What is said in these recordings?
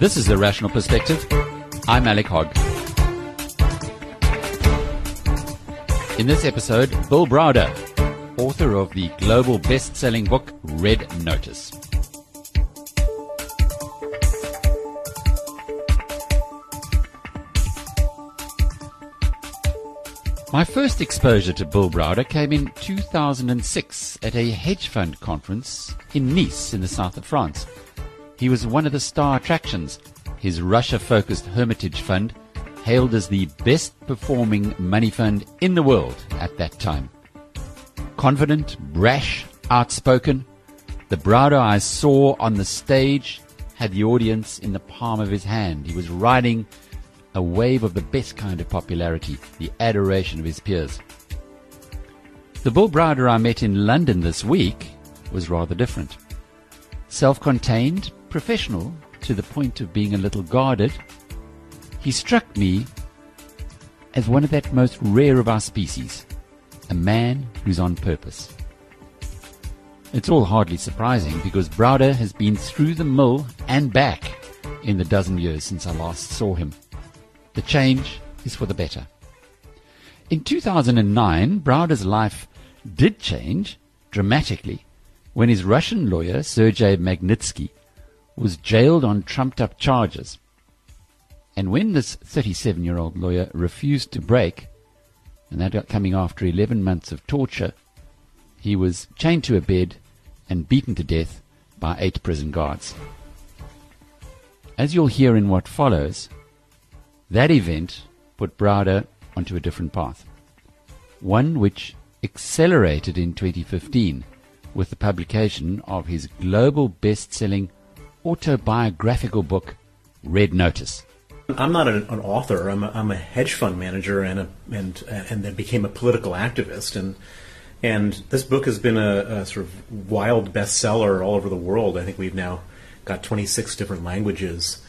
This is The Rational Perspective. I'm Alec Hogg. In this episode, Bill Browder, author of the global best selling book Red Notice. My first exposure to Bill Browder came in 2006 at a hedge fund conference in Nice in the south of France. He was one of the star attractions. His Russia focused Hermitage Fund, hailed as the best performing money fund in the world at that time. Confident, brash, outspoken, the Browder I saw on the stage had the audience in the palm of his hand. He was riding a wave of the best kind of popularity, the adoration of his peers. The Bill Browder I met in London this week was rather different. Self-contained, professional to the point of being a little guarded, he struck me as one of that most rare of our species, a man who's on purpose. It's all hardly surprising because Browder has been through the mill and back in the dozen years since I last saw him. The change is for the better. In 2009, Browder's life did change dramatically when his Russian lawyer, Sergei Magnitsky, was jailed on trumped up charges. And when this 37 year old lawyer refused to break, and that coming after 11 months of torture, he was chained to a bed and beaten to death by eight prison guards. As you'll hear in what follows, that event put Browder onto a different path, one which accelerated in 2015 with the publication of his global best-selling autobiographical book, Red Notice. I'm not an, an author. I'm a, I'm a hedge fund manager and a, and and then became a political activist. And and this book has been a, a, sort of wild bestseller all over the world. I think we've now got 26 different languages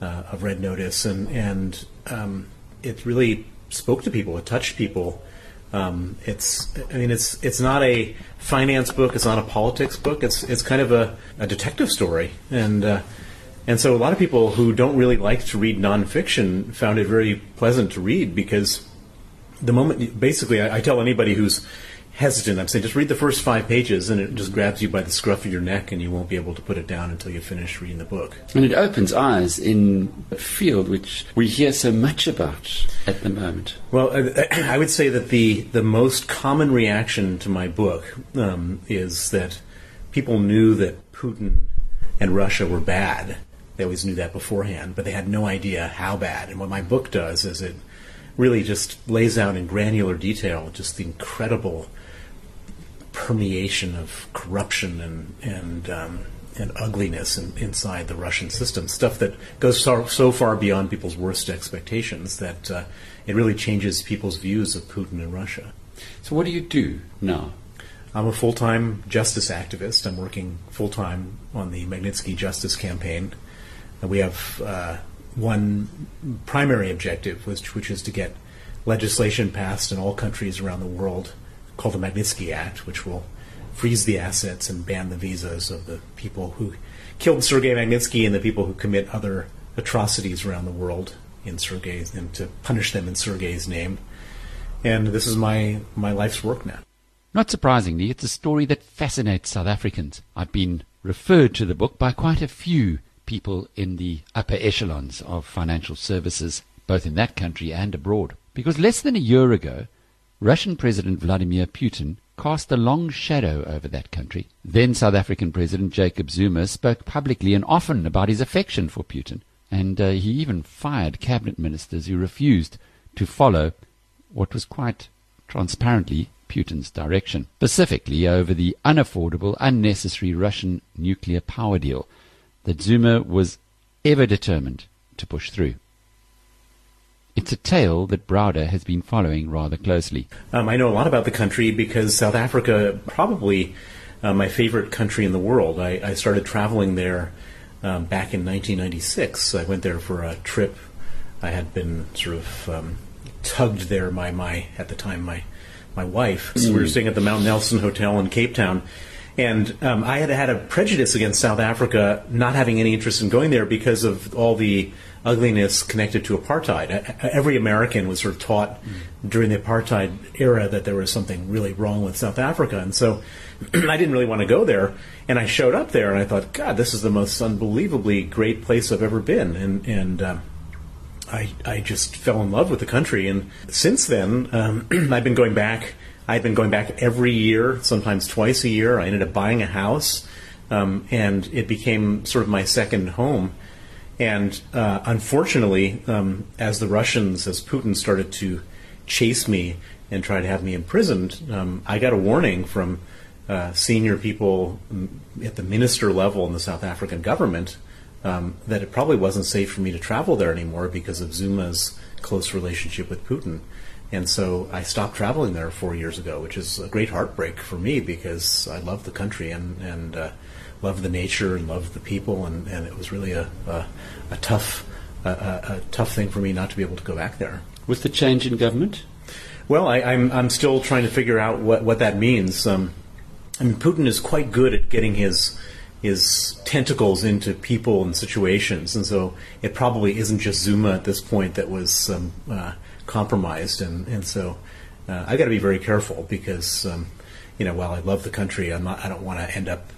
uh, of Red Notice, and and um, it really spoke to people. It touched people. Um, it's I mean it's it's not a finance book. It's not a politics book. It's it's kind of a, a detective story, and uh, and so a lot of people who don't really like to read nonfiction found it very pleasant to read because the moment basically I, I tell anybody who's hesitant. I'm saying just read the first five pages, and it just grabs you by the scruff of your neck, and you won't be able to put it down until you finish reading the book. And it opens eyes in a field which we hear so much about at the moment. Well, I, I would say that the the most common reaction to my book um, is that people knew that Putin and Russia were bad. They always knew that beforehand, but they had no idea how bad. And what my book does is it really just lays out in granular detail just the incredible permeation of corruption and and um, and ugliness in, inside the Russian system. Stuff that goes so, so far beyond people's worst expectations that uh, it really changes people's views of Putin and Russia. So, what do you do now? I'm a full time justice activist. I'm working full time on the Magnitsky Justice Campaign. And we have uh, one primary objective, which, which is to get legislation passed in all countries around the world called the Magnitsky Act, which will freeze the assets and ban the visas of the people who killed Sergei Magnitsky and the people who commit other atrocities around the world in Sergei's and to punish them in Sergei's name. And this is my my life's work now. Not surprisingly, it's a story that fascinates South Africans. I've been referred to the book by quite a few people in the upper echelons of financial services, both in that country and abroad. Because less than a year ago, Russian President Vladimir Putin cast a long shadow over that country. Then South African President Jacob Zuma spoke publicly and often about his affection for Putin, and uh, he even fired cabinet ministers who refused to follow what was quite transparently Putin's direction, specifically over the unaffordable, unnecessary Russian nuclear power deal that Zuma was ever determined to push through. It's a tale that Browder has been following rather closely. Um, I know a lot about the country because South Africa, probably uh, my favorite country in the world. I, I started traveling there um, back in 1996. I went there for a trip. I had been sort of um, tugged there by my at the time my my wife. So we were staying at the Mount Nelson Hotel in Cape Town. And um, I had had a prejudice against South Africa, not having any interest in going there because of all the ugliness connected to apartheid. Every American was sort of taught during the apartheid era that there was something really wrong with South Africa, and so I didn't really want to go there. And I showed up there, and I thought, God, this is the most unbelievably great place I've ever been. And and um, I, I just fell in love with the country. And since then, um, I've been going back. I've been going back every year, sometimes twice a year. I ended up buying a house, um, and it became sort of my second home. And uh, unfortunately, um, as the Russians, as Putin started to chase me and try to have me imprisoned, um, I got a warning from uh, senior people mm, at the minister level in the South African government um, that it probably wasn't safe for me to travel there anymore because of Zuma's close relationship with Putin. And so I stopped traveling there four years ago, which is a great heartbreak for me because I love the country and, and uh, love the nature and love the people, and, and it was really a, a, a tough a, a, a tough thing for me not to be able to go back there. With the change in government? Well, I, I'm I'm still trying to figure out what, what that means. Um, I mean, Putin is quite good at getting his his tentacles into people and situations, and so it probably isn't just Zuma at this point that was um, uh, compromised, and and so uh, I got to be very careful because um, you know while I love the country, I'm not, I don't want to end up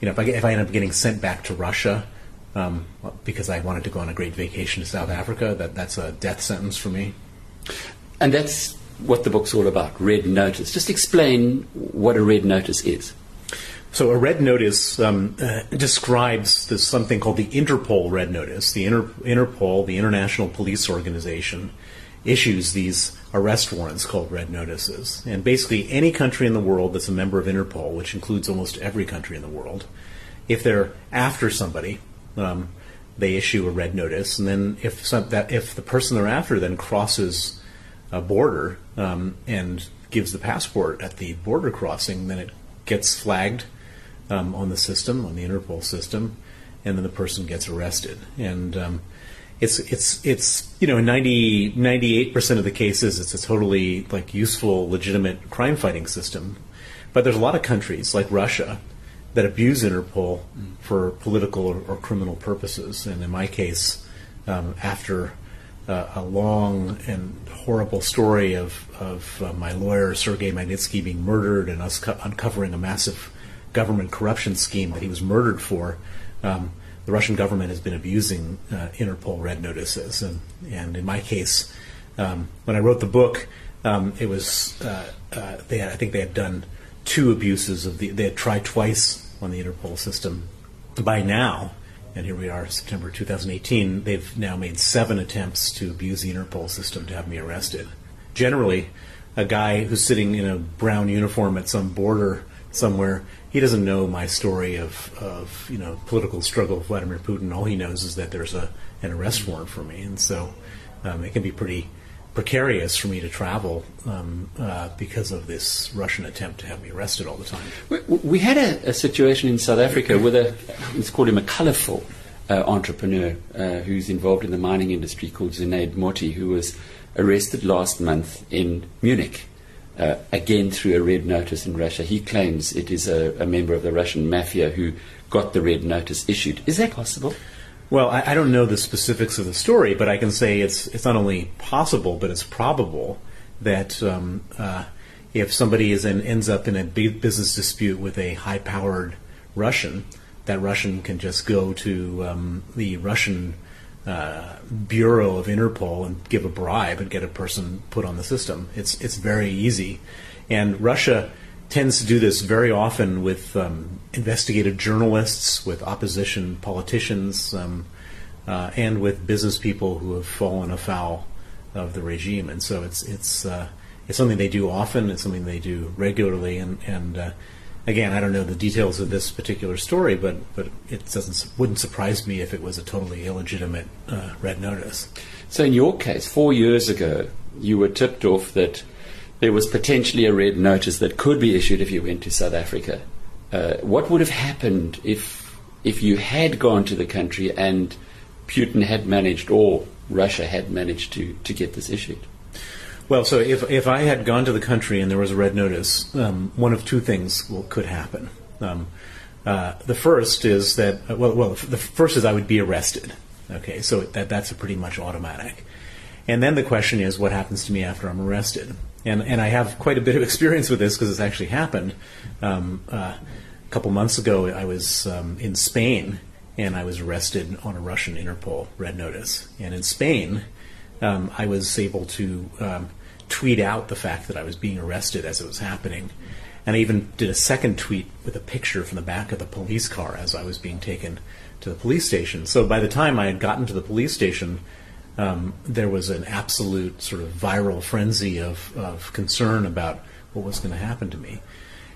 you know if I get, if I end up getting sent back to Russia. Um, because I wanted to go on a great vacation to South Africa, that that's a death sentence for me. And that's what the book's all about red notice. Just explain what a red notice is. So a red notice um, uh, describes this something called the Interpol red notice. The Inter- Interpol, the International Police Organization, issues these arrest warrants called red notices. And basically, any country in the world that's a member of Interpol, which includes almost every country in the world, if they're after somebody, um, they issue a red notice. And then if some, that if the person they're after then crosses a border um, and gives the passport at the border crossing, then it gets flagged um, on the system, on the Interpol system, and then the person gets arrested. And um, it's it's it's you know in 98 percent of the cases, it's a totally like useful, legitimate crime fighting system. But there's a lot of countries like Russia that abuse Interpol for political or, or criminal purposes. And in my case, um, after uh, a long and horrible story of, of uh, my lawyer Sergei Magnitsky being murdered and us co- uncovering a massive government corruption scheme that he was murdered for, um, the Russian government has been abusing uh, Interpol red notices. And, and in my case, um, when I wrote the book, um, it was uh, uh, they had, I think they had done two abuses of the they had tried twice on the Interpol system. By now, and here we are, September 2018, they've now made seven attempts to abuse the Interpol system to have me arrested. Generally, a guy who's sitting in a brown uniform at some border somewhere, he doesn't know my story of, of you know political struggle with Vladimir Putin. All he knows is that there's a an arrest warrant for me, and so um, it can be pretty precarious for me to travel um, uh, because of this Russian attempt to have me arrested all the time. We, we had a, a, situation in South Africa with a, let's call him a colourful uh, entrepreneur uh, who's involved in the mining industry called Zunaid Moti, who was arrested last month in Munich. Uh, again, through a red notice in Russia. He claims it is a, a member of the Russian mafia who got the red notice issued. Is that possible? Well, I, I, don't know the specifics of the story, but I can say it's it's not only possible, but it's probable that um, uh, if somebody is in, ends up in a business dispute with a high-powered Russian, that Russian can just go to um, the Russian uh, bureau of Interpol and give a bribe and get a person put on the system. It's it's very easy, and Russia tends to do this very often with um, investigative journalists, with opposition politicians, um, uh, and with business people who have fallen afoul of the regime. And so it's it's uh, it's something they do often. It's something they do regularly. And and uh, again, I don't know the details of this particular story, but but it doesn't wouldn't surprise me if it was a totally illegitimate uh, red notice. So in your case, four years ago, you were tipped off that there was potentially a red notice that could be issued if you went to South Africa. Uh, what would have happened if if you had gone to the country and Putin had managed, or Russia had managed to, to get this issued? Well, so if, if I had gone to the country and there was a red notice, um, one of two things will, could happen. Um, uh, the first is that uh, well, well, the first is I would be arrested. Okay, so that that's pretty much automatic. And then the question is, what happens to me after I'm arrested? And and I have quite a bit of experience with this because it's actually happened. Um, uh, a couple months ago, I was um, in Spain and I was arrested on a Russian Interpol red notice. And in Spain, um, I was able to um, tweet out the fact that I was being arrested as it was happening. And I even did a second tweet with a picture from the back of the police car as I was being taken to the police station. So by the time I had gotten to the police station, um, there was an absolute sort of viral frenzy of, of concern about what was going to happen to me.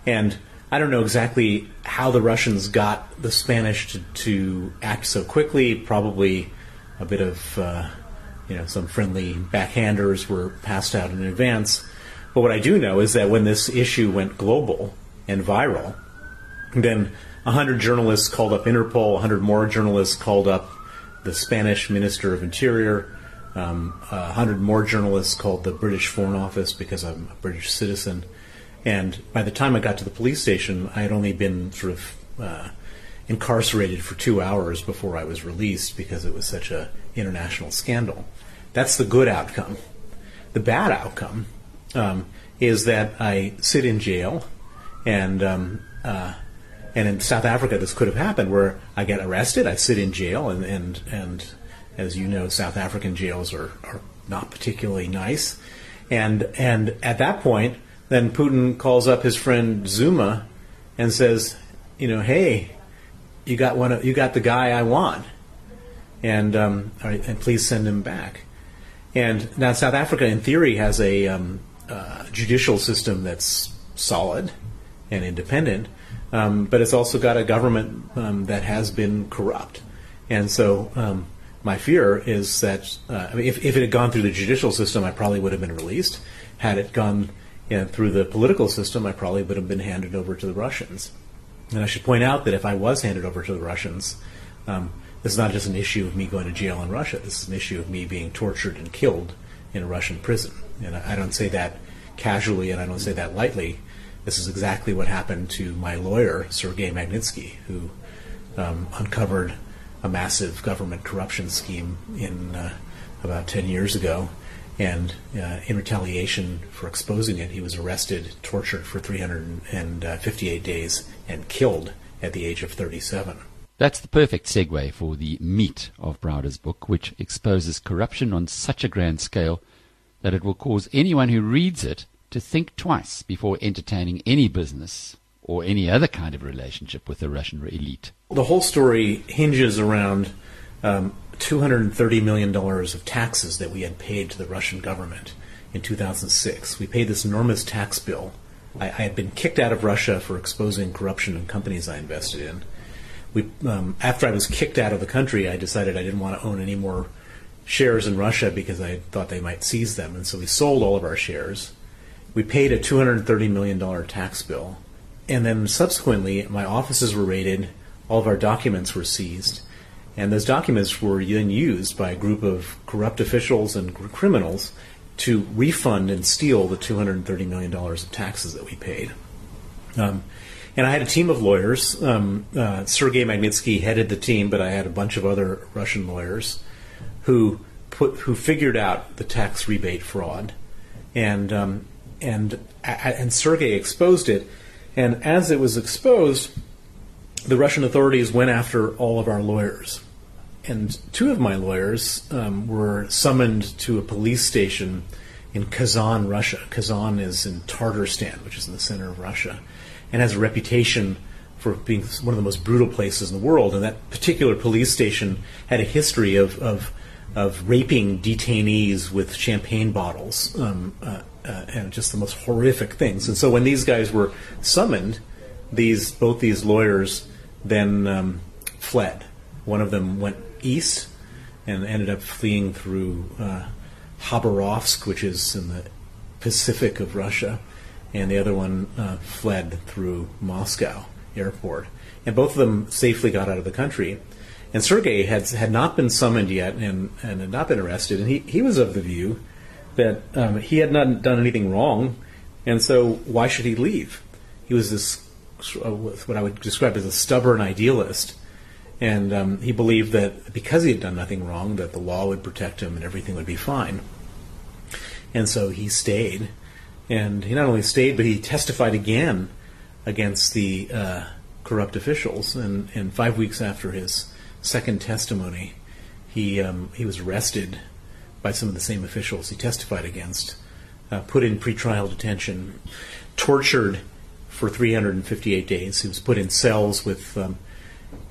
And I don't know exactly how the Russians got the Spanish to, to act so quickly. Probably a bit of, uh, you know, some friendly backhanders were passed out in advance. But what I do know is that when this issue went global and viral, then 100 journalists called up Interpol, 100 more journalists called up the Spanish Minister of Interior, um, 100 more journalists called the British Foreign Office because I'm a British citizen. And by the time I got to the police station, I had only been sort of uh, incarcerated for two hours before I was released because it was such a international scandal. That's the good outcome. The bad outcome um, is that I sit in jail, and um, uh, and in South Africa this could have happened where I get arrested, I sit in jail, and and and as you know, South African jails are, are not particularly nice, and and at that point, then Putin calls up his friend Zuma, and says, you know, hey, you got one, of, you got the guy I want, and um, and please send him back. And now South Africa, in theory, has a um, uh, judicial system that's solid and independent, um, but it's also got a government um, that has been corrupt. And so um, my fear is that uh, I mean, if, if it had gone through the judicial system, I probably would have been released. Had it gone you know, through the political system, I probably would have been handed over to the Russians. And I should point out that if I was handed over to the Russians, um, this is not just an issue of me going to jail in Russia. This is an issue of me being tortured and killed in a Russian prison. And I don't say that casually and I don't say that lightly. This is exactly what happened to my lawyer, Sergei Magnitsky, who um, uncovered a massive government corruption scheme in uh, about 10 years ago. And uh, in retaliation for exposing it, he was arrested, tortured for 358 days, and killed at the age of 37. That's the perfect segue for the meat of Browder's book, which exposes corruption on such a grand scale that it will cause anyone who reads it to think twice before entertaining any business or any other kind of relationship with the Russian elite. The whole story hinges around um, $230 million of taxes that we had paid to the Russian government in 2006. We paid this enormous tax bill. I, I had been kicked out of Russia for exposing corruption in companies I invested in. We, um, after I was kicked out of the country, I decided I didn't want to own any more shares in Russia because I thought they might seize them, and so we sold all of our shares. We paid a $230 million tax bill, and then subsequently, my offices were raided, all of our documents were seized, and those documents were then used by a group of corrupt officials and criminals to refund and steal the $230 million of taxes that we paid. Um, and I had a team of lawyers. Um, uh, Sergei Magnitsky headed the team, but I had a bunch of other Russian lawyers who put who figured out the tax rebate fraud, and um, and and Sergei exposed it. And as it was exposed, the Russian authorities went after all of our lawyers. And two of my lawyers um, were summoned to a police station in Kazan, Russia. Kazan is in Tartarstan, which is in the center of Russia, and has a reputation for being one of the most brutal places in the world. And that particular police station had a history of, of of raping detainees with champagne bottles um, uh, uh, and just the most horrific things. And so when these guys were summoned, these both these lawyers then um, fled. One of them went east and ended up fleeing through uh, Khabarovsk, which is in the Pacific of Russia, and the other one uh, fled through Moscow airport. And both of them safely got out of the country. And Sergei had had not been summoned yet and, and had not been arrested, and he, he was of the view that um, he had not done anything wrong, and so why should he leave? He was this uh, what I would describe as a stubborn idealist, and um, he believed that because he had done nothing wrong, that the law would protect him and everything would be fine. And so he stayed, and he not only stayed, but he testified again against the uh, corrupt officials. And, and five weeks after his second testimony, he um, he was arrested by some of the same officials he testified against, uh, put in pretrial detention, tortured for 358 days. He was put in cells with um,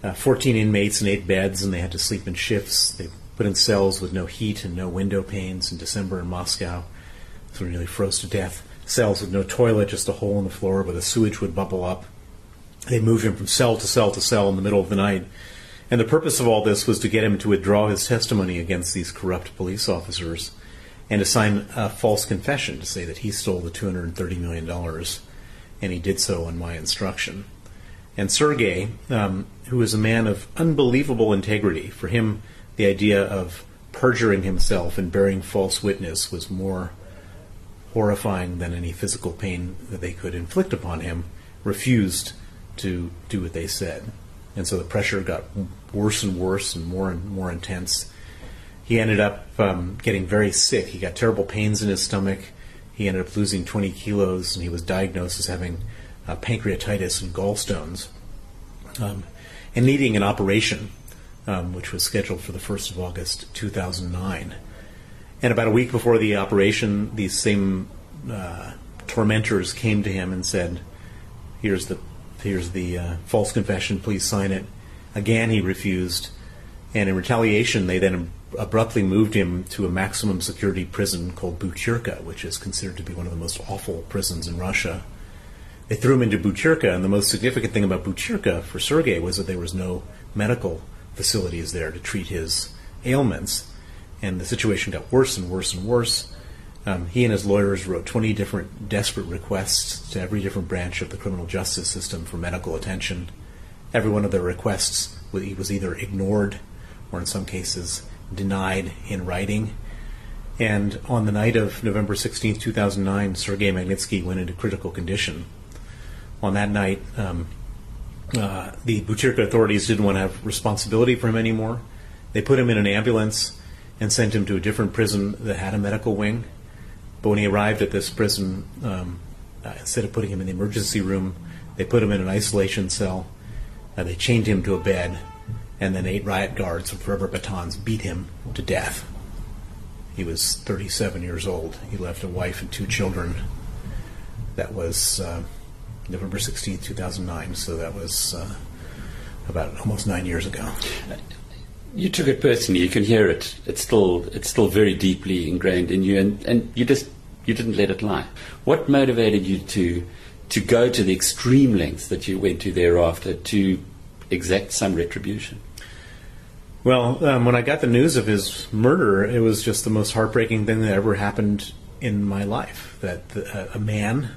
uh, 14 inmates and eight beds, and they had to sleep in shifts. They put in cells with no heat and no window panes in December in Moscow, so he nearly froze to death. Cells with no toilet, just a hole in the floor where the sewage would bubble up. They moved him from cell to cell to cell in the middle of the night. And the purpose of all this was to get him to withdraw his testimony against these corrupt police officers and to sign a false confession to say that he stole the $230 million, and he did so on my instruction. And Sergei, um, who is a man of unbelievable integrity, for him, the idea of perjuring himself and bearing false witness was more horrifying than any physical pain that they could inflict upon him, refused to do what they said. And so the pressure got worse and worse and more and more intense. He ended up um, getting very sick. He got terrible pains in his stomach. He ended up losing 20 kilos, and he was diagnosed as having uh, pancreatitis and gallstones, um, and needing an operation, um, which was scheduled for the 1st of August 2009. And about a week before the operation, these same uh, tormentors came to him and said, "Here's the here's the uh, false confession. Please sign it." Again, he refused, and in retaliation, they then abruptly moved him to a maximum security prison called Butyrka, which is considered to be one of the most awful prisons in Russia. They threw him into Butyrka, and the most significant thing about Butyrka for Sergei was that there was no medical facilities there to treat his ailments and the situation got worse and worse and worse. Um, he and his lawyers wrote 20 different desperate requests to every different branch of the criminal justice system for medical attention. Every one of their requests was either ignored or, in some cases, denied in writing. And on the night of November 16, 2009, Sergei Magnitsky went into critical condition. On that night, um, uh, the Butyrka authorities didn't want to have responsibility for him anymore. They put him in an ambulance and sent him to a different prison that had a medical wing. But when he arrived at this prison, um, uh, instead of putting him in the emergency room, they put him in an isolation cell. Uh, they chained him to a bed, and then eight riot guards with rubber batons beat him to death. He was 37 years old. He left a wife and two children. That was uh, November 16, 2009, so that was uh, about almost nine years ago you took it personally. You can hear it. It's still it's still very deeply ingrained in you, and, and you just you didn't let it lie. What motivated you to to go to the extreme lengths that you went to thereafter to exact some retribution? Well, um, when I got the news of his murder, it was just the most heartbreaking thing that ever happened in my life. That the, uh, a man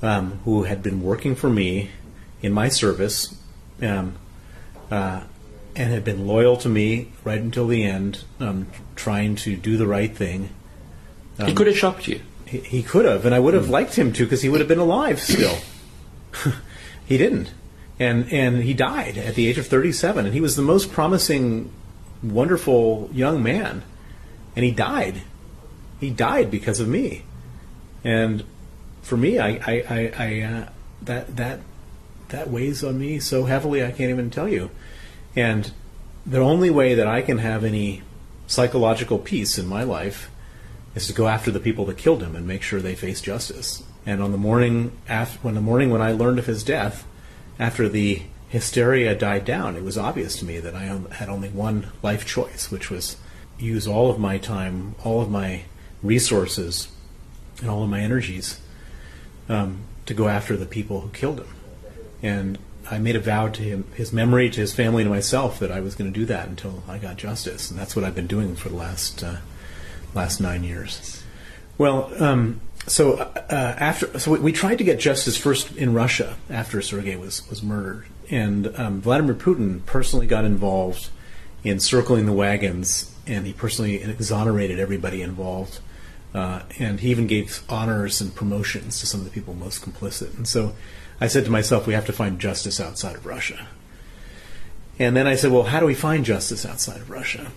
um, who had been working for me in my service um, uh, and had been loyal to me right until the end, um, trying to do the right thing. Um, he could have shocked you. He, he could have, and I would have mm. liked him to because he would have been alive still. he didn't, and and he died at the age of 37, and he was the most promising, wonderful young man, and he died. He died because of me, and for me, I, I, I, I uh, that that that weighs on me so heavily I can't even tell you. And the only way that I can have any psychological peace in my life is to go after the people that killed him and make sure they face justice. And on the morning after, when the morning when I learned of his death, after the hysteria died down, it was obvious to me that I had only one life choice, which was use all of my time, all of my resources, and all of my energies um, to go after the people who killed him. And I made a vow to him, his memory, to his family, to myself that I was going to do that until I got justice, and that's what I've been doing for the last uh, last nine years. Well, um, so uh, after, so we, tried to get justice first in Russia after Sergei was was murdered, and um, Vladimir Putin personally got involved in circling the wagons, and he personally exonerated everybody involved. Uh, and he even gave honors and promotions to some of the people most complicit. And so I said to myself, we have to find justice outside of Russia. And then I said, well, how do we find justice outside of Russia?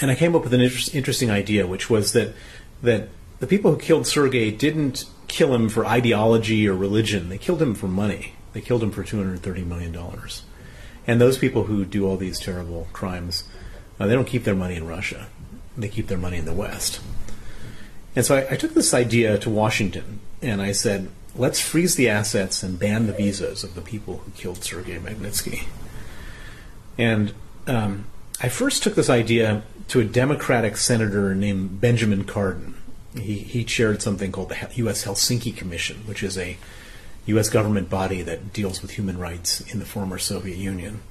And I came up with an inter- interesting idea, which was that that the people who killed Sergei didn't kill him for ideology or religion; they killed him for money. They killed him for two hundred thirty million dollars. And those people who do all these terrible crimes, uh, they don't keep their money in Russia; they keep their money in the West. And so I, I took this idea to Washington, and I said, let's freeze the assets and ban the visas of the people who killed Sergei Magnitsky. And um, I first took this idea to a Democratic senator named Benjamin Cardin. He, he chaired something called the U.S. Helsinki Commission, which is a U.S. government body that deals with human rights in the former Soviet Union.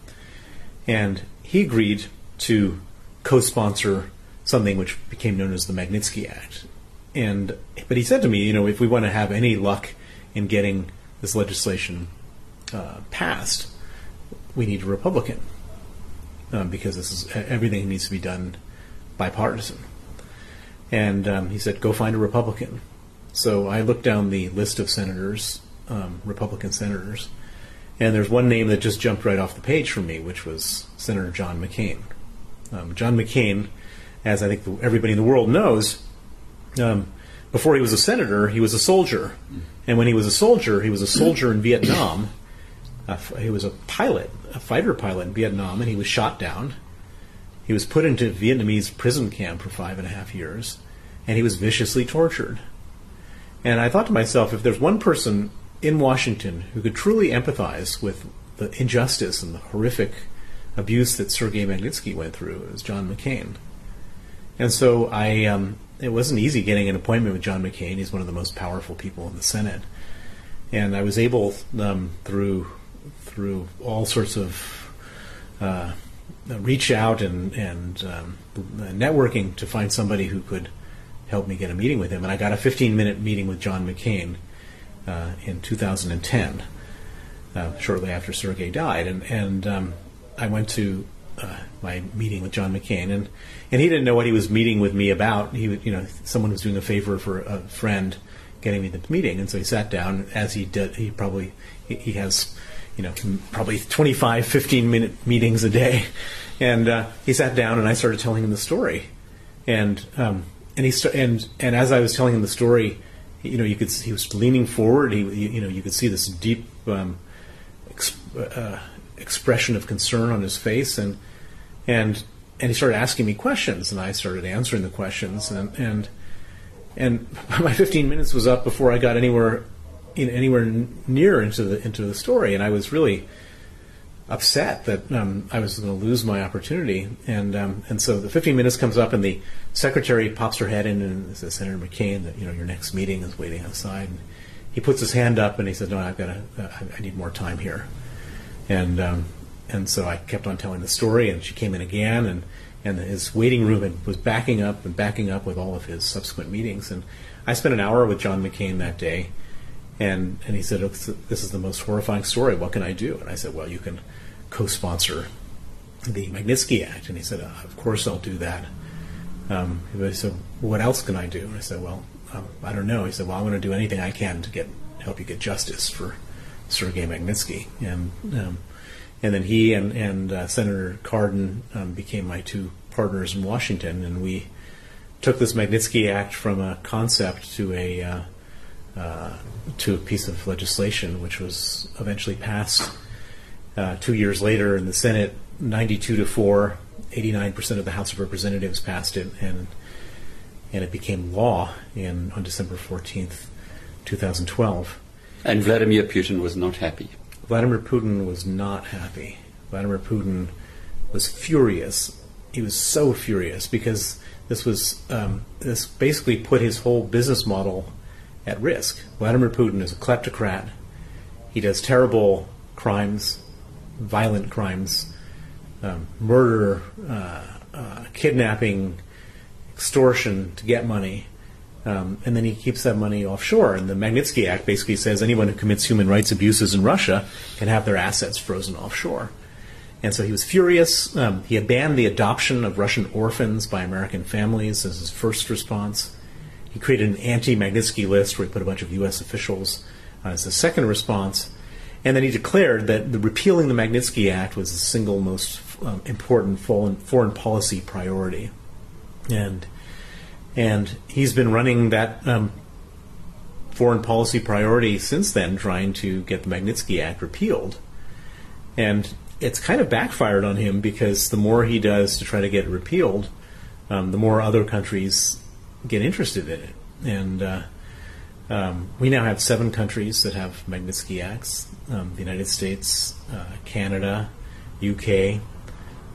And he agreed to co sponsor something which became known as the Magnitsky Act and but he said to me, you know, if we want to have any luck in getting this legislation uh, passed, we need a Republican um, because this is everything needs to be done bipartisan. And um, he said, go find a Republican. So I looked down the list of senators, um, Republican senators, and there's one name that just jumped right off the page for me, which was Senator John McCain. Um, John McCain, as I think everybody in the world knows, um, before he was a senator, he was a soldier. And when he was a soldier, he was a soldier in Vietnam. Uh, he was a pilot, a fighter pilot in Vietnam, and he was shot down. He was put into a Vietnamese prison camp for five and a half years, and he was viciously tortured. And I thought to myself, if there's one person in Washington who could truly empathize with the injustice and the horrific abuse that Sergei Magnitsky went through, it was John McCain. And so I um, it wasn't easy getting an appointment with John McCain. He's one of the most powerful people in the Senate, and I was able um, through through all sorts of uh, reach out and and um, networking to find somebody who could help me get a meeting with him. And I got a 15 minute meeting with John McCain uh, in 2010, uh, shortly after Sergei died, and and um, I went to uh, my meeting with John McCain, and and he didn't know what he was meeting with me about. He, would, you know, someone was doing a favor for a friend, getting me the meeting, and so he sat down. As he did, he probably he, he has, you know, probably 25, 15 minute meetings a day, and uh, he sat down, and I started telling him the story, and um, and he st- and and as I was telling him the story, you know, you could he was leaning forward. He, you know, you could see this deep. Um, uh, expression of concern on his face, and and and he started asking me questions, and I started answering the questions, and and and my 15 minutes was up before I got anywhere anywhere near into the into the story, and I was really upset that um, I was going to lose my opportunity, and um, and so the 15 minutes comes up, and the secretary pops her head in and says, Senator McCain, that you know your next meeting is waiting outside. And he puts his hand up and he says, No, I've got to, uh, I need more time here, and um, and so I kept on telling the story, and she came in again, and and his waiting room was backing up and backing up with all of his subsequent meetings. And I spent an hour with John McCain that day, and and he said, "This is the most horrifying story. What can I do?" And I said, "Well, you can co-sponsor the Magnitsky Act." And he said, uh, "Of course, I'll do that." Um, he said, "What else can I do?" And I said, "Well, um, I don't know." He said, "Well, I'm going to do anything I can to get help you get justice for Sergei Magnitsky." And um, and then he and, and uh, Senator Cardin um, became my two partners in Washington, and we took this Magnitsky Act from a concept to a uh, uh, to a piece of legislation, which was eventually passed uh, two years later in the Senate, 92 to four. 89% of the House of Representatives passed it, and and it became law in on December 14th, 2012. And Vladimir Putin was not happy. Vladimir Putin was not happy. Vladimir Putin was furious. He was so furious because this was um, this basically put his whole business model at risk. Vladimir Putin is a kleptocrat. He does terrible crimes, violent crimes, um, murder, uh, uh, kidnapping, extortion to get money. Um, and then he keeps that money offshore. And the Magnitsky Act basically says anyone who commits human rights abuses in Russia can have their assets frozen offshore. And so he was furious. Um, he had banned the adoption of Russian orphans by American families as his first response. He created an anti-Magnitsky list where he put a bunch of U.S. officials uh, as a second response. And then he declared that the repealing the Magnitsky Act was the single most um, important foreign, foreign policy priority. And and he's been running that um, foreign policy priority since then, trying to get the Magnitsky Act repealed. And it's kind of backfired on him because the more he does to try to get it repealed, um, the more other countries get interested in it. And uh, um, we now have seven countries that have Magnitsky Acts um, the United States, uh, Canada, UK,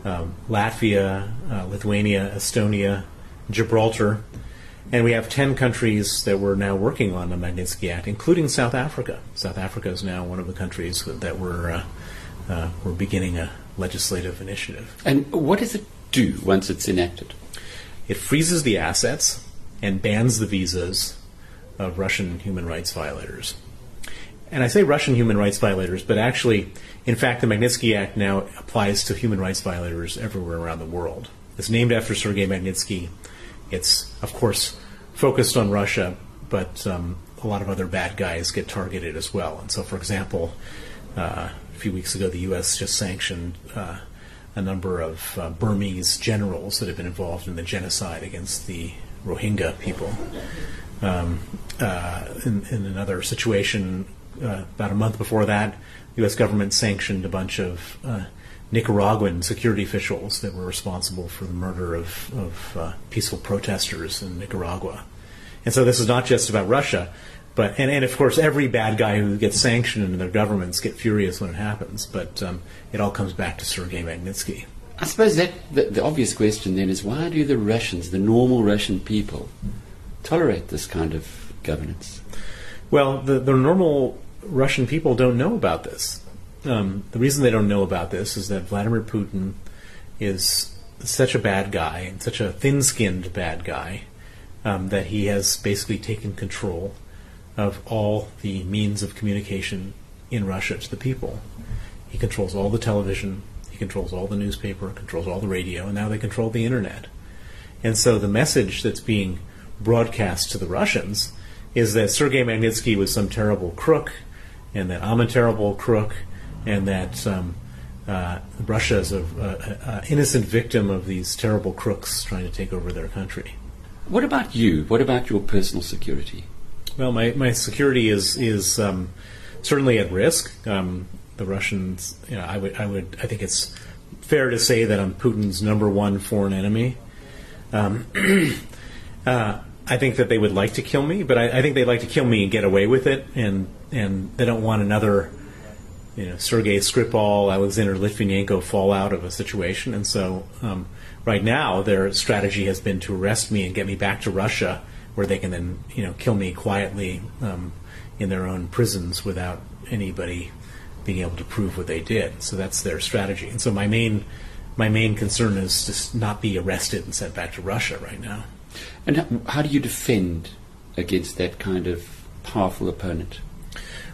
um, Latvia, uh, Lithuania, Estonia, Gibraltar. And we have 10 countries that we're now working on the Magnitsky Act, including South Africa. South Africa is now one of the countries that we're, uh, uh, we're beginning a legislative initiative. And what does it do once it's enacted? It freezes the assets and bans the visas of Russian human rights violators. And I say Russian human rights violators, but actually, in fact, the Magnitsky Act now applies to human rights violators everywhere around the world. It's named after Sergei Magnitsky. It's, of course, focused on Russia, but um, a lot of other bad guys get targeted as well. And so, for example, uh, a few weeks ago, the U.S. just sanctioned uh, a number of uh, Burmese generals that have been involved in the genocide against the Rohingya people. Um, uh, in, in, another situation, uh, about a month before that, the U.S. government sanctioned a bunch of uh, Nicaraguan security officials that were responsible for the murder of, of uh, peaceful protesters in Nicaragua. And so this is not just about Russia, but and, and of course every bad guy who gets sanctioned and their governments get furious when it happens. But um, it all comes back to Sergei Magnitsky. I suppose that the, the, obvious question then is why do the Russians, the normal Russian people, tolerate this kind of governance? Well, the, the normal Russian people don't know about this. Um, the reason they don't know about this is that Vladimir Putin is such a bad guy and such a thin-skinned bad guy um, that he has basically taken control of all the means of communication in Russia to the people. He controls all the television, he controls all the newspaper, controls all the radio, and now they control the internet. And so the message that's being broadcast to the Russians is that Sergei Magnitsky was some terrible crook, and that I'm a terrible crook, and that um, uh, Russia is an innocent victim of these terrible crooks trying to take over their country. What about you? What about your personal security? Well, my, my security is is um, certainly at risk. Um, the Russians, you know, I would, I would, I think it's fair to say that I'm Putin's number one foreign enemy. Um, uh, I think that they would like to kill me, but I, I, think they'd like to kill me and get away with it, and and they don't want another, you know, Sergei Skripal, Alexander Litvinenko fallout of a situation, and so um, right now their strategy has been to arrest me and get me back to Russia, where they can then you know kill me quietly um, in their own prisons without anybody being able to prove what they did. So that's their strategy. And so my main my main concern is to not be arrested and sent back to Russia right now. And how, how do you defend against that kind of powerful opponent?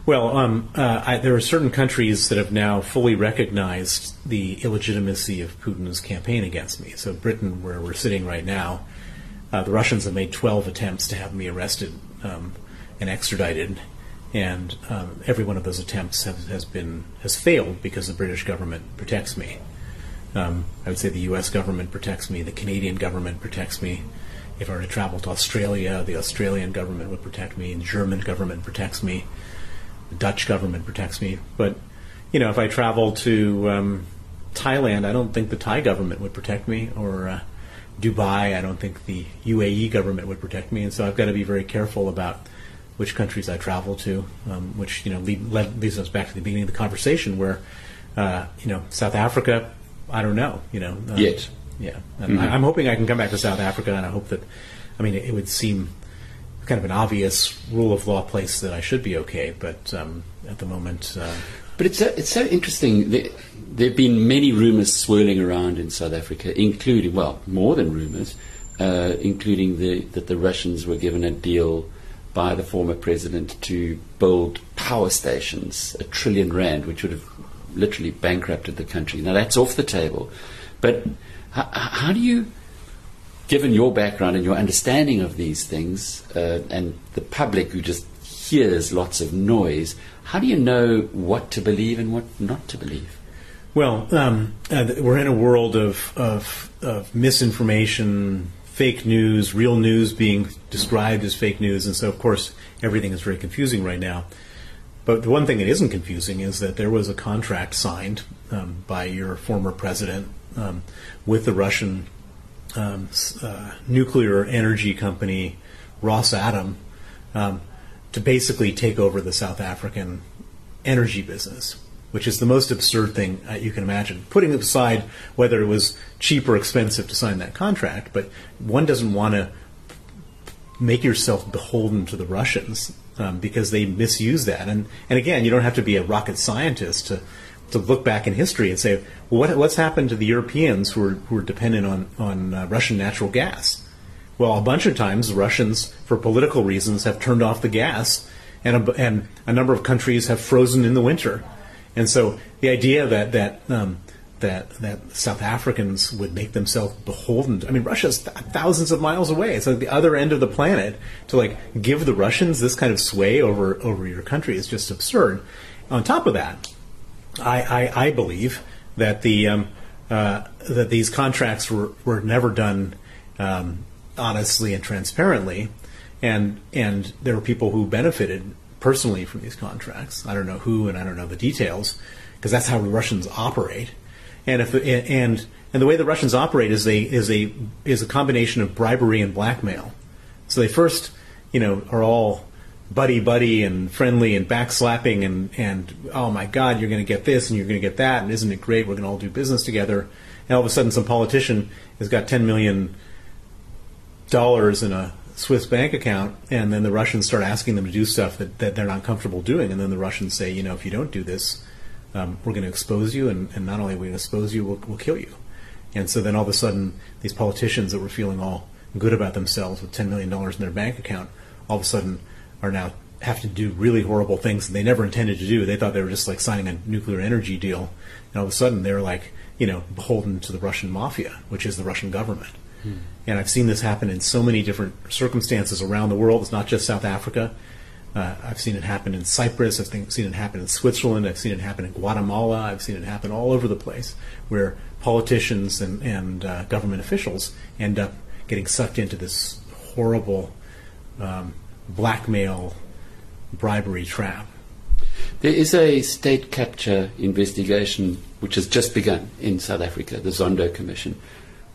Well, um, uh, I, there are certain countries that have now fully recognized the illegitimacy of Putin's campaign against me. So, Britain, where we're sitting right now, uh, the Russians have made 12 attempts to have me arrested um, and extradited, and um, every one of those attempts have, has been has failed because the British government protects me. Um, I would say the U.S. government protects me, the Canadian government protects me. If I were to travel to Australia, the Australian government would protect me, the German government protects me, the Dutch government protects me. But you know, if I travel to um, Thailand, I don't think the Thai government would protect me, or uh, Dubai, I don't think the UAE government would protect me, and so I've got to be very careful about which countries I travel to, um, which you know lead, led, leads us back to the beginning of the conversation, where uh, you know South Africa, I don't know, you know, uh, yet, yeah, mm-hmm. I, am hoping I can come back to South Africa, and I hope that, I mean, it, it, would seem kind of an obvious rule of law place that I should be okay, but um, at the moment. Uh, but it's so, it's so interesting. There, there have been many rumours swirling around in South Africa, including well, more than rumours, uh, including the, that the Russians were given a deal by the former president to build power stations, a trillion rand, which would have literally bankrupted the country. Now that's off the table. But how, how do you given your background and your understanding of these things, uh, and the public who just hears lots of noise, how do you know what to believe and what not to believe? Well, um, uh, we're in a world of, of, of misinformation, fake news, real news being described as fake news, and so of course everything is very confusing right now. But the one thing that isn't confusing is that there was a contract signed um, by your former president um, with the Russian um, uh, nuclear energy company Rosatom um, to basically take over the South African energy business, which is the most absurd thing uh, you can imagine. Putting aside whether it was cheap or expensive to sign that contract, but one doesn't want to make yourself beholden to the Russians um, because they misuse that. And and again, you don't have to be a rocket scientist to to look back in history and say, well, what, what's happened to the Europeans who are who are dependent on on uh, Russian natural gas? Well, a bunch of times Russians, for political reasons, have turned off the gas, and a, and a number of countries have frozen in the winter. And so the idea that that um, that that South Africans would make themselves beholden. I mean, Russia's th- thousands of miles away. It's like the other end of the planet. To like give the Russians this kind of sway over over your country is just absurd. On top of that, I I, I believe that the um, uh, that these contracts were were never done um, honestly and transparently, and and there were people who benefited personally from these contracts. I don't know who, and I don't know the details, because that's how the Russians operate and if and and the way the Russians operate is a is a is a combination of bribery and blackmail. So they first, you know, are all buddy buddy and friendly and backslapping and and oh my God, you're going to get this and you're going to get that and isn't it great? We're going to all do business together. And all of a sudden, some politician has got 10 million dollars in a Swiss bank account, and then the Russians start asking them to do stuff that, that they're not comfortable doing, and then the Russians say, you know, if you don't do this, um, we're going to expose you, and, and not only are we going to expose you, we'll, we'll kill you. And so then all of a sudden, these politicians that were feeling all good about themselves with $10 million in their bank account, all of a sudden are now have to do really horrible things that they never intended to do. They thought they were just like signing a nuclear energy deal, and all of a sudden they're like, you know, beholden to the Russian mafia, which is the Russian government. Hmm. And I've seen this happen in so many different circumstances around the world. It's not just South Africa. Uh, I've seen it happen in Cyprus. I've seen it happen in Switzerland. I've seen it happen in Guatemala. I've seen it happen all over the place where politicians and, and uh, government officials end up getting sucked into this horrible um, blackmail bribery trap. There is a state capture investigation which has just begun in South Africa, the Zondo Commission.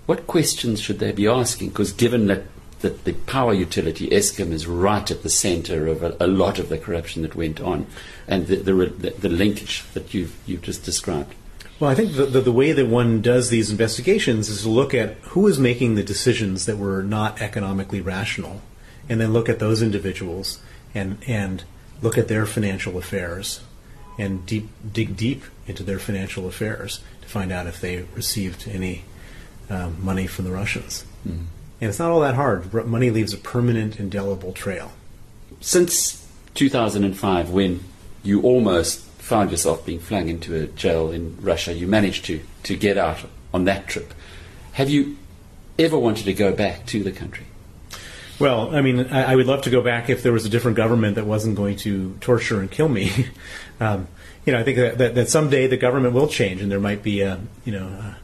What questions should they be asking? Because given that that the power utility, Eskom, is right at the centre of a, a, lot of the corruption that went on and the, the, the, the linkage that you've, you've just described. Well, I think the, the, the, way that one does these investigations is to look at who is making the decisions that were not economically rational, and then look at those individuals and, and look at their financial affairs and deep, dig deep into their financial affairs to find out if they received any um, money from the Russians. Mm. And it's not all that hard. Money leaves a permanent, indelible trail. Since 2005, when you almost found yourself being flung into a jail in Russia, you managed to, to get out on that trip. Have you ever wanted to go back to the country? Well, I mean, I, I would love to go back if there was a different government that wasn't going to torture and kill me. um, you know, I think that, that, that, someday the government will change, and there might be a, you know,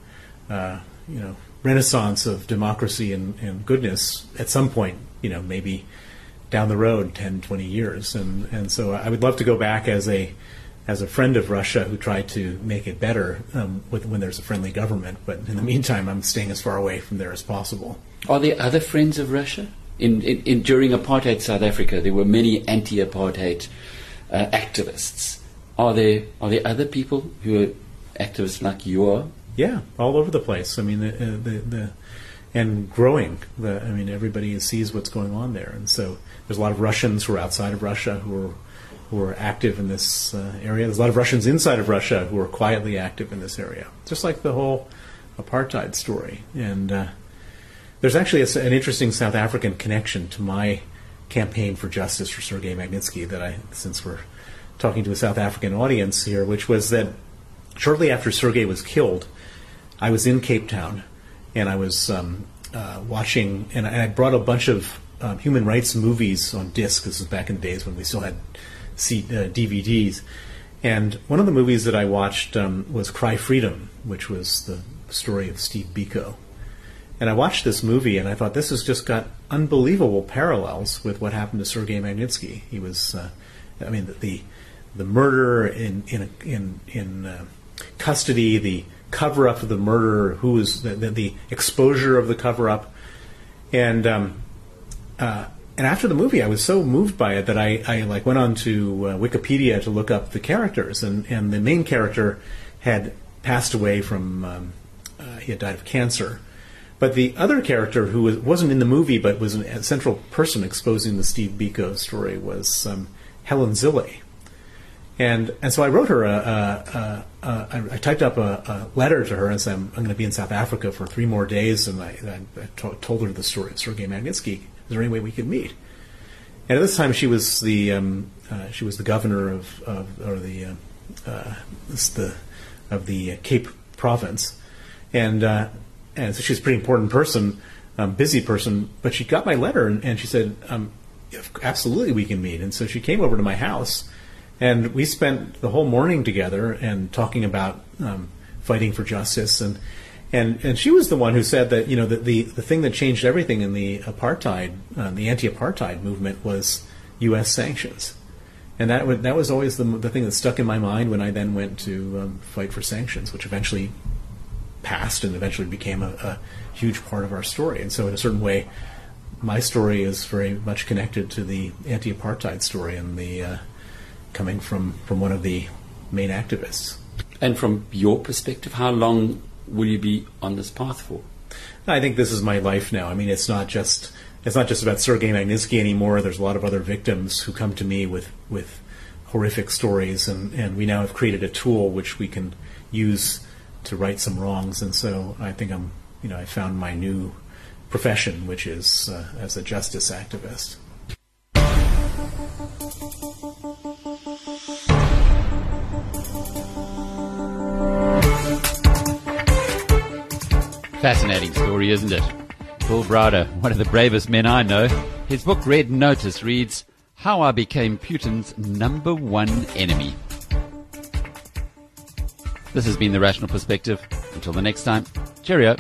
uh, uh, you know, renaissance of democracy and, and goodness at some point, you know, maybe down the road 10, 20 years. And, and so I would love to go back as a, as a friend of Russia who tried to make it better um, with, when there's a friendly government. But in the meantime, I'm staying as far away from there as possible. Are there other friends of Russia? In, in, in during apartheid South Africa, there were many anti-apartheid uh, activists. Are there are there other people who are activists like you are yeah, all over the place. I mean, the, uh, the, the and growing. The, I mean, everybody sees what's going on there, and so there's a lot of Russians who are outside of Russia who are who are active in this uh, area. There's a lot of Russians inside of Russia who are quietly active in this area, just like the whole apartheid story. And uh, there's actually a, an interesting South African connection to my campaign for justice for Sergei Magnitsky that I, since we're talking to a South African audience here, which was that shortly after Sergei was killed, I was in Cape Town, and I was um, uh, watching, and I, I brought a bunch of um, human rights movies on disc. This was back in the days when we still had C- uh, DVDs. And one of the movies that I watched um, was Cry Freedom, which was the story of Steve Biko. And I watched this movie and I thought this has just got unbelievable parallels with what happened to Sergei Magnitsky. He was, uh, I mean, the, the the murder in in in in uh, custody, the cover up of the murder, who was the, the, the exposure of the cover up, and um, uh, and after the movie, I was so moved by it that I, I like went on to uh, Wikipedia to look up the characters, and, and the main character had passed away from um, uh, he had died of cancer, but the other character who was, wasn't in the movie but was a central person exposing the Steve Biko story was um, Helen Zille, and and so I wrote her a, a, a, a I, typed up a, letter to her and said I'm, I'm, going to be in South Africa for three more days, and I, I, I to, told her the story of Sergei Magnitsky. Is there any way we could meet? And at this time, she was the um, uh, she was the governor of, of or the uh, uh, the of the Cape Province, and uh, and so she's a pretty important person, um, busy person. But she got my letter and, and she said, um, absolutely we can meet. And so she came over to my house and we spent the whole morning together and talking about um, fighting for justice. And, and, and she was the one who said that, you know, the, the, the thing that changed everything in the apartheid, uh, the anti-apartheid movement was U.S. sanctions. And that, w- that was always the, the thing that stuck in my mind when I then went to um, fight for sanctions, which eventually passed and eventually became a, a huge part of our story. And so, in a certain way, my story is very much connected to the anti-apartheid story and the uh, coming from, from one of the main activists. And from your perspective, how long will you be on this path for? I think this is my life now. I mean, it's not just it's not just about Sergei Magnitsky anymore. There's a lot of other victims who come to me with with horrific stories, and, and we now have created a tool which we can use to right some wrongs. And so I think I'm you know I found my new profession, which is uh, as a justice activist. Fascinating story, isn't it? Bill Browder, one of the bravest men I know. His book Red Notice reads, How I Became Putin's Number One Enemy. This has been The Rational Perspective. Until the next time, cheerio.